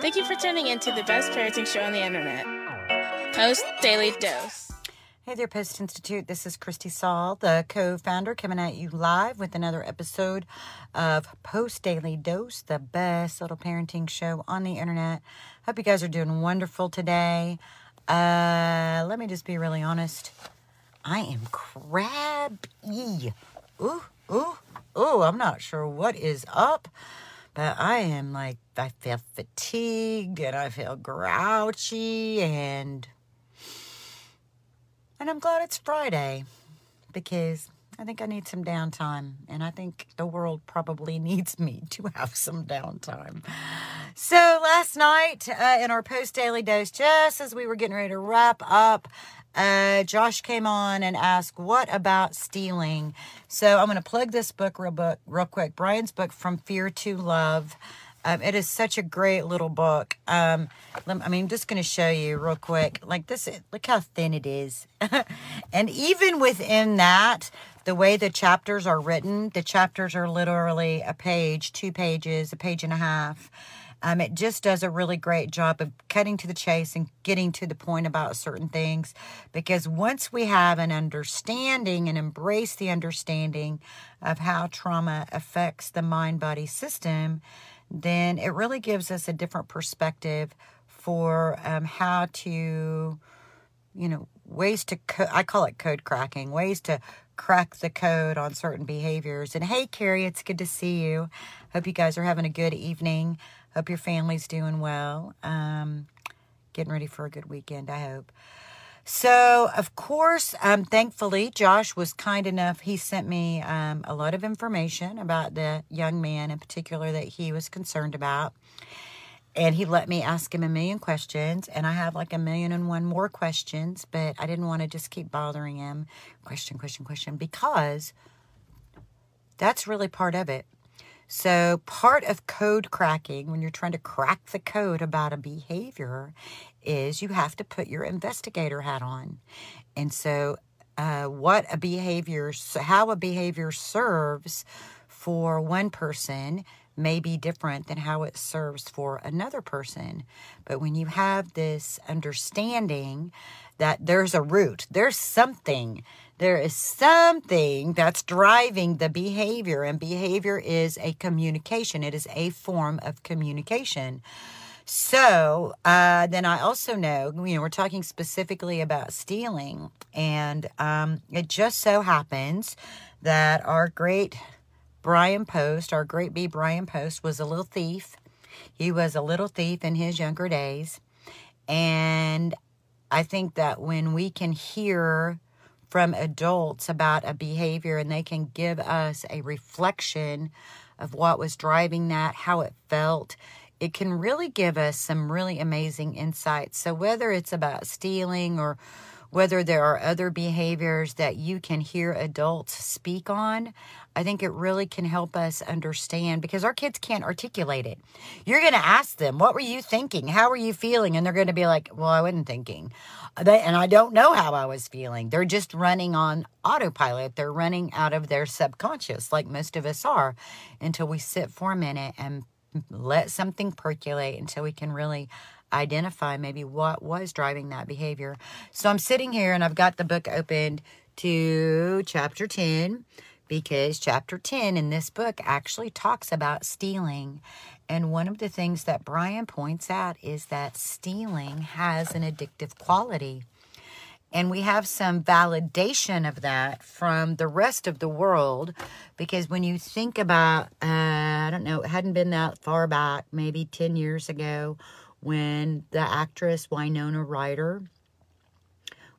Thank you for tuning in to the best parenting show on the internet, Post Daily Dose. Hey there, Post Institute. This is Kristi Saul, the co founder, coming at you live with another episode of Post Daily Dose, the best little parenting show on the internet. Hope you guys are doing wonderful today. Uh, let me just be really honest. I am crabby. Ooh, ooh, ooh. I'm not sure what is up, but I am like, I feel fatigued and I feel grouchy and and I'm glad it's Friday because I think I need some downtime. And I think the world probably needs me to have some downtime. So last night uh, in our post daily dose, just as we were getting ready to wrap up, uh, Josh came on and asked, What about stealing? So I'm going to plug this book real, book, real quick Bryan's book, From Fear to Love. Um, it is such a great little book. Um, I mean, I'm just going to show you real quick. Like this, look how thin it is. and even within that, the way the chapters are written, the chapters are literally a page, two pages, a page and a half. Um, it just does a really great job of cutting to the chase and getting to the point about certain things. Because once we have an understanding and embrace the understanding of how trauma affects the mind body system, then it really gives us a different perspective for um, how to, you know, ways to, co- I call it code cracking, ways to crack the code on certain behaviors. And hey, Carrie, it's good to see you. Hope you guys are having a good evening. Hope your family's doing well. Um, getting ready for a good weekend, I hope. So, of course, um, thankfully, Josh was kind enough. He sent me um, a lot of information about the young man in particular that he was concerned about. And he let me ask him a million questions. And I have like a million and one more questions, but I didn't want to just keep bothering him. Question, question, question, because that's really part of it. So, part of code cracking, when you're trying to crack the code about a behavior, is you have to put your investigator hat on. And so, uh, what a behavior, how a behavior serves for one person may be different than how it serves for another person. But when you have this understanding that there's a root, there's something there is something that's driving the behavior, and behavior is a communication, it is a form of communication. So uh, then I also know, you know, we're talking specifically about stealing, and um, it just so happens that our great Bryan Post, our great B Bryan Post, was a little thief. He was a little thief in his younger days. And I think that when we can hear from adults about a behavior and they can give us a reflection of what was driving that, how it felt. It can really give us some really amazing insights. So, whether it's about stealing or whether there are other behaviors that you can hear adults speak on, I think it really can help us understand because our kids can't articulate it. You're going to ask them, What were you thinking? How were you feeling? And they're going to be like, Well, I wasn't thinking. Uh, they, and I don't know how I was feeling. They're just running on autopilot. They're running out of their subconscious, like most of us are, until we sit for a minute and let something percolate until we can really identify maybe what was driving that behavior. So I'm sitting here and I've got the book opened to chapter 10 because chapter 10 in this book actually talks about stealing. And one of the things that Bryan points out is that stealing has an addictive quality. And we have some validation of that from the rest of the world because when you think about, uh, I don't know, it hadn't been that far back, maybe 10 years ago, when the actress Winona Ryder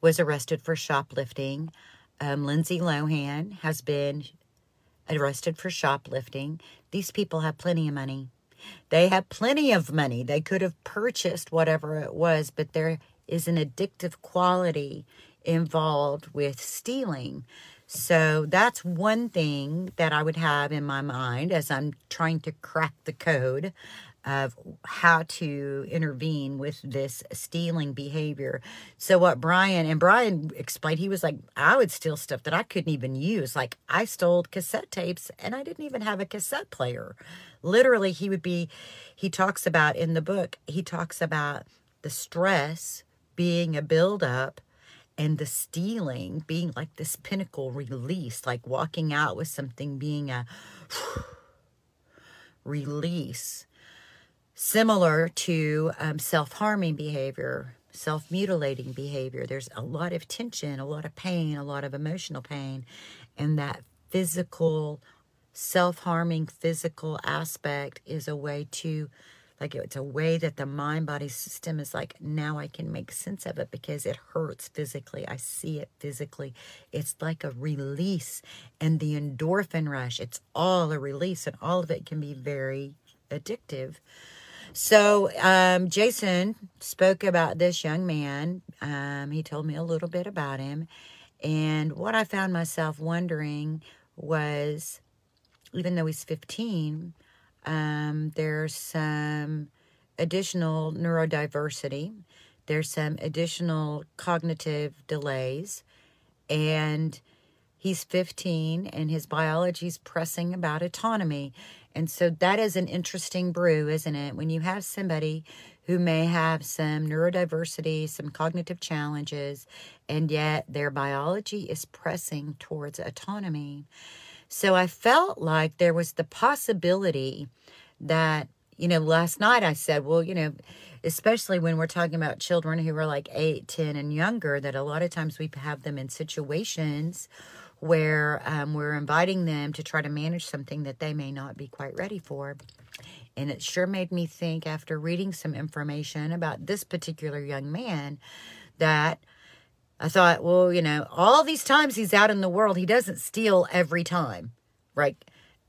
was arrested for shoplifting. Um, Lindsay Lohan has been arrested for shoplifting. These people have plenty of money. They have plenty of money. They could have purchased whatever it was, but there is an addictive quality involved with stealing. So that's one thing that I would have in my mind as I'm trying to crack the code of how to intervene with this stealing behavior. So what Bryan and Bryan explained, he was like, I would steal stuff that I couldn't even use. Like I stole cassette tapes and I didn't even have a cassette player. Literally, he would be, he talks about in the book, he talks about the stress being a buildup and the stealing being like this pinnacle release, like walking out with something being a release similar to um, self harming behavior, self mutilating behavior. There's a lot of tension, a lot of pain, a lot of emotional pain, and that physical, self harming physical aspect is a way to. Like it's a way that the mind body system is like, now I can make sense of it because it hurts physically. I see it physically. It's like a release. And the endorphin rush, it's all a release, and all of it can be very addictive. So, um, Jason spoke about this young man. Um, he told me a little bit about him. And what I found myself wondering was even though he's 15, um, there's some additional neurodiversity, there's some additional cognitive delays, and he's 15 and his biology's pressing about autonomy. And so that is an interesting brew, isn't it? When you have somebody who may have some neurodiversity, some cognitive challenges, and yet their biology is pressing towards autonomy. So I felt like there was the possibility that, you know, last night I said, well, you know, especially when we're talking about children who are like 8, 10, and younger, that a lot of times we have them in situations where um, we're inviting them to try to manage something that they may not be quite ready for. And it sure made me think after reading some information about this particular young man that I thought, well, you know, all these times he's out in the world, he doesn't steal every time, right?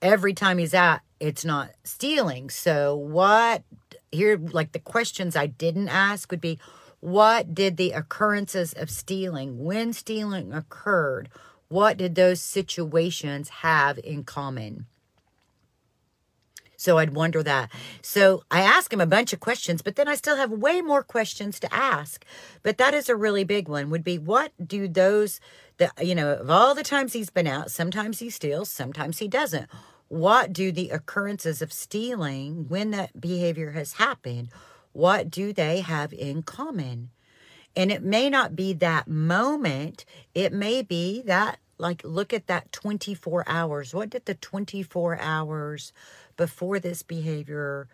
Every time he's out, it's not stealing. So, what here, like the questions I didn't ask would be what did the occurrences of stealing, when stealing occurred, what did those situations have in common? So I'd wonder that. So I ask him a bunch of questions, but then I still have way more questions to ask. But that is a really big one would be what do those the you know, of all the times he's been out, sometimes he steals, sometimes he doesn't. What do the occurrences of stealing when that behavior has happened, what do they have in common? And it may not be that moment, it may be that like look at that 24 hours. What did the 24 hours before this behavior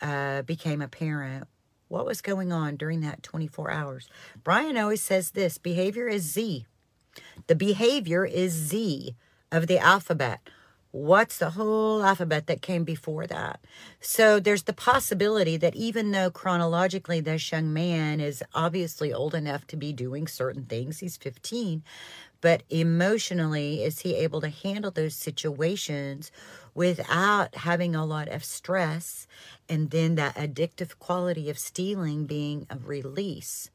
uh, became apparent? What was going on during that 24 hours? Bryan always says this behavior is z. The behavior is z of the alphabet what's the whole alphabet that came before that so there's the possibility that even though chronologically this young man is obviously old enough to be doing certain things he's 15 but emotionally, is he able to handle those situations without having a lot of stress? And then that addictive quality of stealing being a release.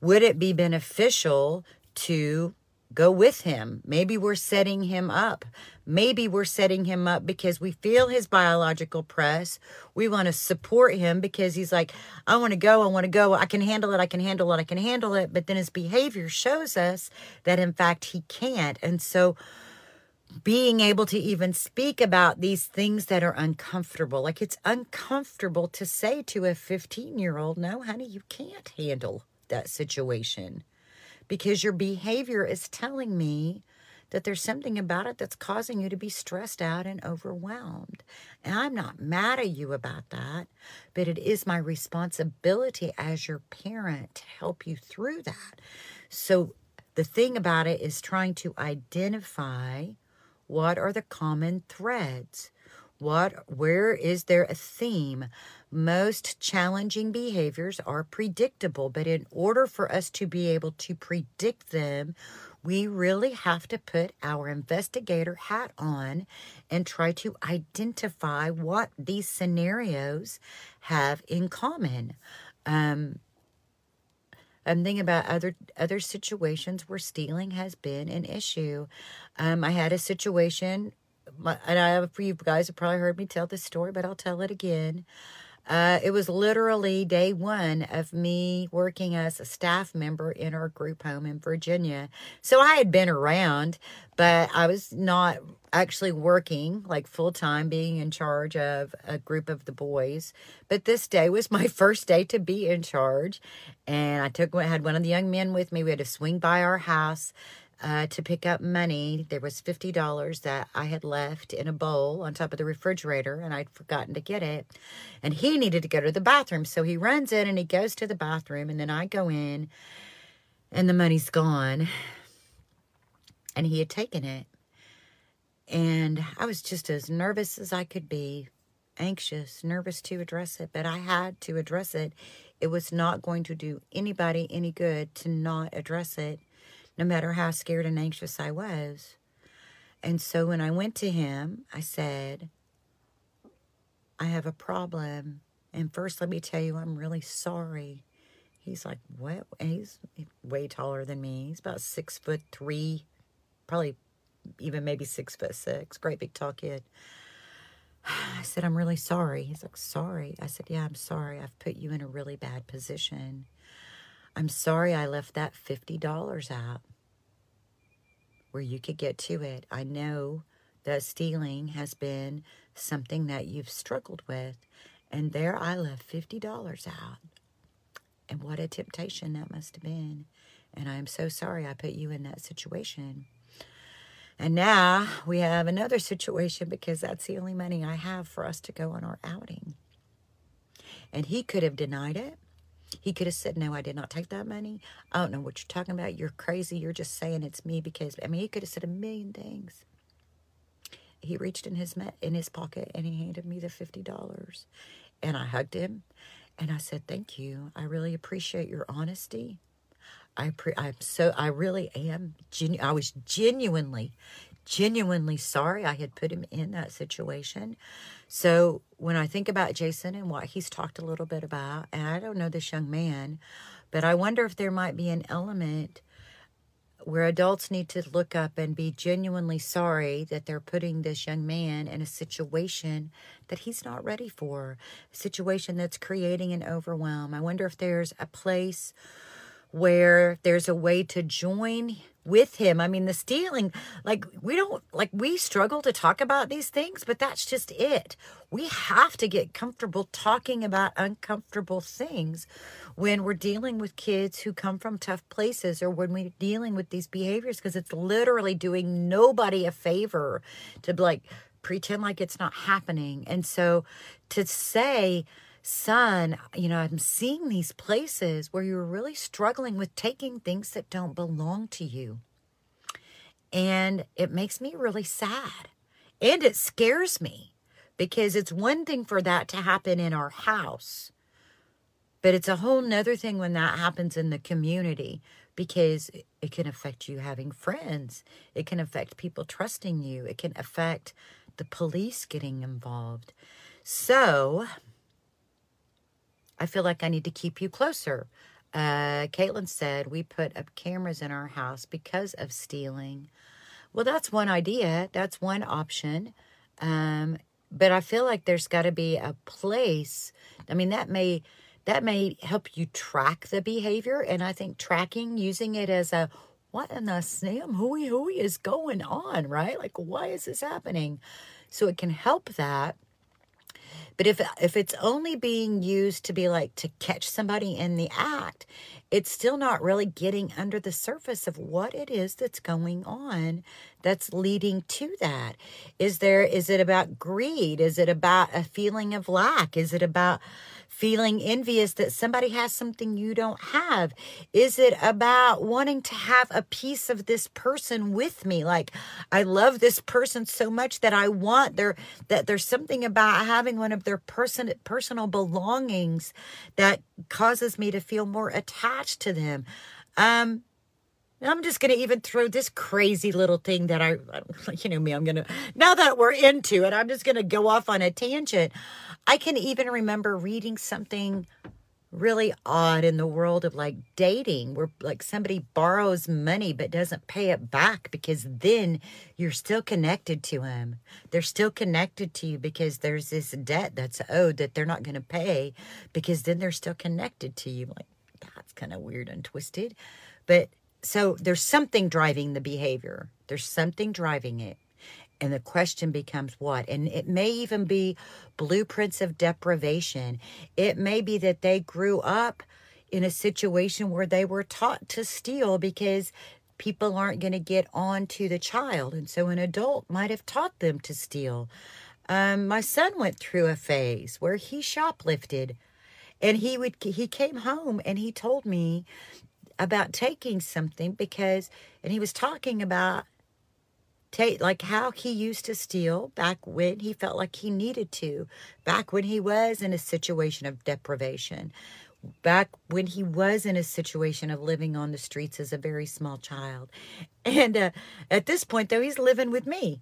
Would it be beneficial to go with him. Maybe we're setting him up. Maybe we're setting him up because we feel his biological press. We want to support him because he's like, I want to go, I want to go, I can handle it, I can handle it, I can handle it. But then his behavior shows us that in fact he can't. And so being able to even speak about these things that are uncomfortable, like it's uncomfortable to say to a 15 year old, no, honey, you can't handle that situation because your behavior is telling me that there's something about it that's causing you to be stressed out and overwhelmed. And I'm not mad at you about that, but it is my responsibility as your parent to help you through that. So the thing about it is trying to identify what are the common threads. What where is there a theme? Most challenging behaviors are predictable, but in order for us to be able to predict them, we really have to put our investigator hat on and try to identify what these scenarios have in common. Um, I'm thinking about other other situations where stealing has been an issue. Um, I had a situation, my, and I have you guys have probably heard me tell this story, but I'll tell it again. Uh, it was literally day one of me working as a staff member in our group home in Virginia. So I had been around, but I was not actually working like full time, being in charge of a group of the boys. But this day was my first day to be in charge, and I took had one of the young men with me. We had to swing by our house uh, to pick up money. There was fifty dollars that I had left in a bowl on top of the refrigerator, and I'd forgotten to get it. And he needed to go to the bathroom, so he runs in and he goes to the bathroom, and then I go in, and the money's gone, and he had taken it. And I was just as nervous as I could be, anxious, nervous to address it, but I had to address it. It was not going to do anybody any good to not address it no matter how scared and anxious I was. And so when I went to him, I said, I have a problem. And first, let me tell you, I'm really sorry. He's like, what? And he's way taller than me. He's about six foot three, probably even maybe six foot six. Great big tall kid. I said, I'm really sorry. He's like, sorry. I said, yeah, I'm sorry. I've put you in a really bad position. I'm sorry I left that $50 out where you could get to it. I know that stealing has been something that you've struggled with. And there I left $50 out. And what a temptation that must have been. And I am so sorry I put you in that situation. And now we have another situation because that's the only money I have for us to go on our outing. And he could have denied it. He could have said, No, I did not take that money. I don't know what you're talking about. You're crazy. You're just saying it's me because, I mean, he could have said a million things. He reached in his in his pocket and he handed me the $50. And I hugged him and I said, Thank you. I really appreciate your honesty. I pre- I'm so I really am genu- I was genuinely genuinely sorry I had put him in that situation. So when I think about Jason and what he's talked a little bit about, and I don't know this young man, but I wonder if there might be an element where adults need to look up and be genuinely sorry that they're putting this young man in a situation that he's not ready for, a situation that's creating an overwhelm. I wonder if there's a place where there's a way to join with him. I mean, the stealing, like, we don't, like, we struggle to talk about these things, but that's just it. We have to get comfortable talking about uncomfortable things when we're dealing with kids who come from tough places or when we're dealing with these behaviors because it's literally doing nobody a favor to, like, pretend like it's not happening. And so to say, son, you know, I'm seeing these places where you're really struggling with taking things that don't belong to you. And it makes me really sad. And it scares me because it's one thing for that to happen in our house, but it's a whole nother thing when that happens in the community because it can affect you having friends. It can affect people trusting you. It can affect the police getting involved. So, I feel like I need to keep you closer. Uh, Caitlin said we put up cameras in our house because of stealing. Well, that's one idea. That's one option. Um, but I feel like there's got to be a place. I mean, that may that may help you track the behavior, and I think tracking, using it as a what in the Sam hooey hooey is going on, right? Like, why is this happening? So it can help that. But if if it's only being used to be like to catch somebody in the act, it's still not really getting under the surface of what it is that's going on that's leading to that. Is there is it about greed? Is it about a feeling of lack? Is it about feeling envious that somebody has something you don't have? Is it about wanting to have a piece of this person with me? Like I love this person so much that I want their that there's something about having one of their person personal belongings that causes me to feel more attached to them. Um I'm just going to even throw this crazy little thing that I, you know me, I'm going to, now that we're into it, I'm just going to go off on a tangent. I can even remember reading something really odd in the world of like dating where like somebody borrows money but doesn't pay it back because then you're still connected to them. They're still connected to you because there's this debt that's owed that they're not going to pay because then they're still connected to you. Like kind of weird and twisted. But so there's something driving the behavior. There's something driving it. And the question becomes what? And it may even be blueprints of deprivation. It may be that they grew up in a situation where they were taught to steal because people aren't going to get on to the child. And so an adult might have taught them to steal. Um, my son went through a phase where he shoplifted and he would he came home and he told me about taking something because and he was talking about take like how he used to steal back when he felt like he needed to, back when he was in a situation of deprivation, back when he was in a situation of living on the streets as a very small child. And uh, at this point, though, he's living with me.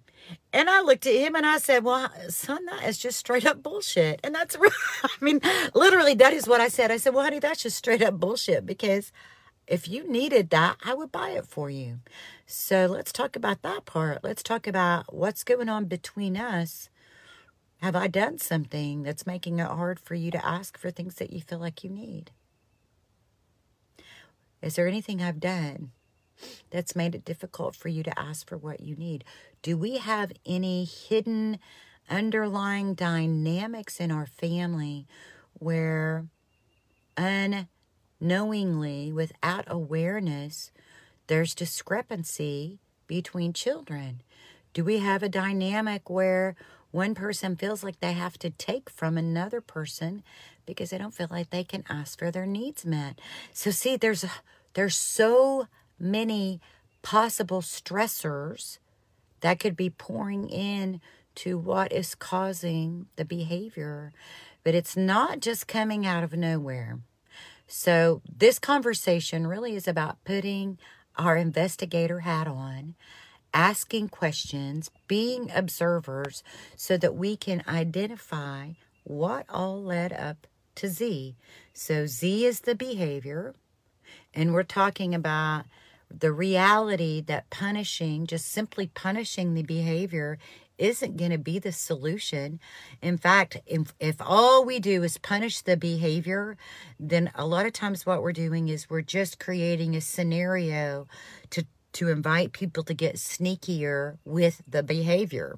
And I looked at him and I said, Well, son, that is just straight up bullshit. And that's, I mean, literally, that is what I said. I said, Well, honey, that's just straight up bullshit because if you needed that, I would buy it for you. So let's talk about that part. Let's talk about what's going on between us. Have I done something that's making it hard for you to ask for things that you feel like you need? Is there anything I've done that's made it difficult for you to ask for what you need? Do we have any hidden underlying dynamics in our family where unknowingly, without awareness, there's discrepancy between children. Do we have a dynamic where one person feels like they have to take from another person because they don't feel like they can ask for their needs met? So see, there's there's so many possible stressors that could be pouring in to what is causing the behavior, but it's not just coming out of nowhere. So, this conversation really is about putting our investigator hat on, asking questions, being observers so that we can identify what all led up to Z. So Z is the behavior, and we're talking about the reality that punishing, just simply punishing the behavior, isn't going to be the solution. In fact, if, if all we do is punish the behavior, then a lot of times what we're doing is we're just creating a scenario to to invite people to get sneakier with the behavior.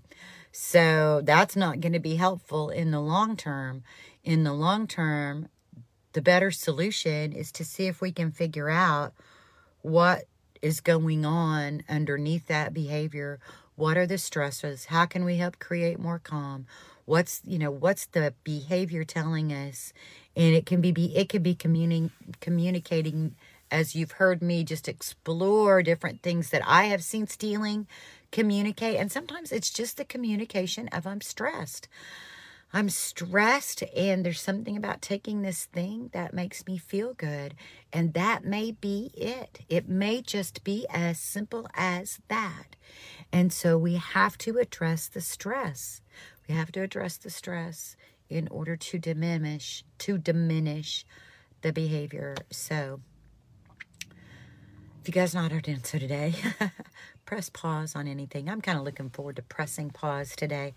So that's not going to be helpful in the long term. In the long term, the better solution is to see if we can figure out what is going on underneath that behavior what are the stresses how can we help create more calm what's you know what's the behavior telling us and it can be, be it can be communi- communicating as you've heard me just explore different things that i have seen stealing communicate and sometimes it's just the communication of i'm stressed I'm stressed, and there's something about taking this thing that makes me feel good. And that may be it. It may just be as simple as that. And so we have to address the stress. We have to address the stress in order to diminish to diminish the behavior. So if you guys not heard answer today, press pause on anything. I'm kind of looking forward to pressing pause today.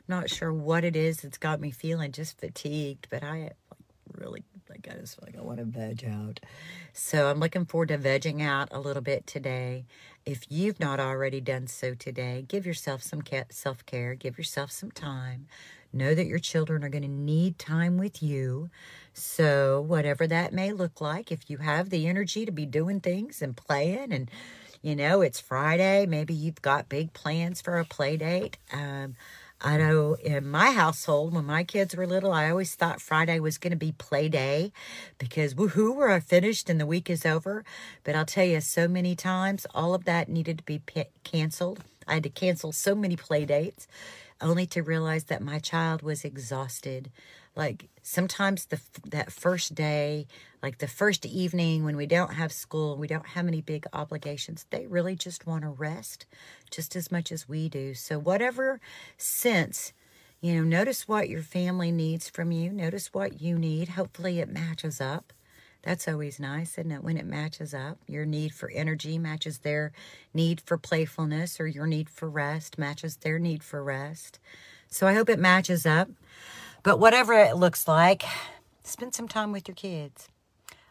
I'm not sure what it is that's got me feeling just fatigued, but I like really like I just feel like I want to veg out. So I'm looking forward to vegging out a little bit today. If you've not already done so today, give yourself some self care, give yourself some time. Know that your children are going to need time with you. So, whatever that may look like, if you have the energy to be doing things and playing, and you know, it's Friday, maybe you've got big plans for a play date. Um, I know in my household, when my kids were little, I always thought Friday was going to be play day because woohoo, we're finished and the week is over. But I'll tell you, so many times, all of that needed to be p- canceled. I had to cancel so many play dates only to realize that my child was exhausted. Like sometimes the that first day, like the first evening when we don't have school, we don't have any big obligations, they really just want to rest just as much as we do. So whatever sense You know, notice what your family needs from you. Notice what you need. Hopefully, it matches up. That's always nice, isn't it? When it matches up, your need for energy matches their need for playfulness, or your need for rest matches their need for rest. So I hope it matches up. But whatever it looks like, spend some time with your kids.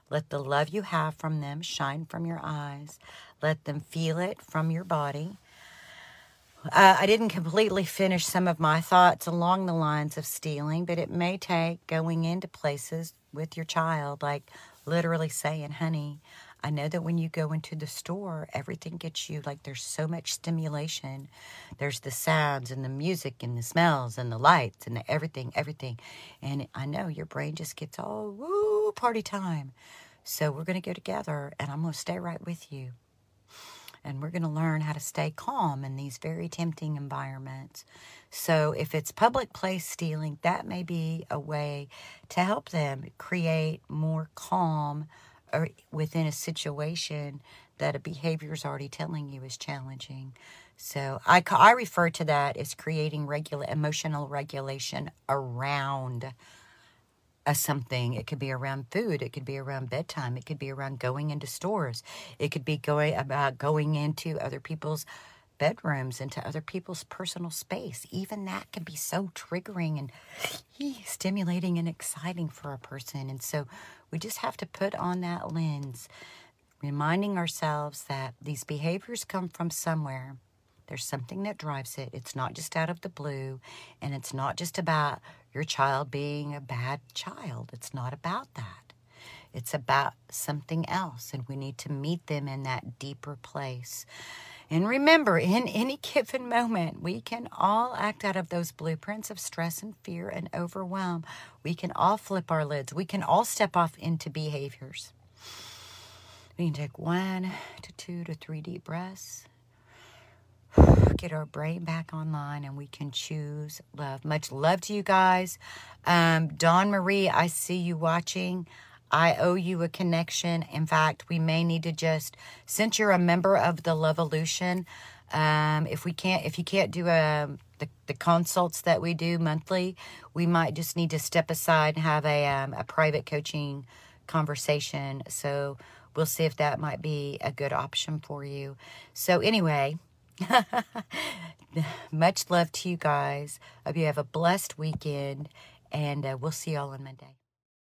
Let the love you have from them shine from your eyes. Let them feel it from your body. Uh, I didn't completely finish some of my thoughts along the lines of stealing, but it may take going into places with your child, like literally saying, honey, I know that when you go into the store, everything gets you like there's so much stimulation. There's the sounds and the music and the smells and the lights and the everything, everything. And I know your brain just gets all woo party time. So we're going to go together and I'm going to stay right with you. And we're going to learn how to stay calm in these very tempting environments. So, if it's public place stealing, that may be a way to help them create more calm or within a situation that a behavior is already telling you is challenging. So I, I refer to that as creating regular emotional regulation around a something. It could be around food. It could be around bedtime. It could be around going into stores. It could be going about going into other people's bedrooms, into other people's personal space. Even that can be so triggering and stimulating and exciting for a person. And so we just have to put on that lens, reminding ourselves that these behaviors come from somewhere. There's something that drives it. It's not just out of the blue, and it's not just about your child being a bad child. It's not about that. It's about something else, and we need to meet them in that deeper place. And remember, in any given moment, we can all act out of those blueprints of stress and fear and overwhelm. We can all flip our lids. We can all step off into behaviors. We can take one to two to three deep breaths, get our brain back online, and we can choose love. Much love to you guys. Um, Dawn Marie, I see you watching. I owe you a connection. In fact, we may need to just, since you're a member of the Lovolution, um, if we can't, if you can't do a, um, the, the consults that we do monthly, we might just need to step aside and have a, um, a private coaching conversation. So we'll see if that might be a good option for you. So anyway, much love to you guys. Hope you have a blessed weekend, and uh, we'll see y'all on Monday.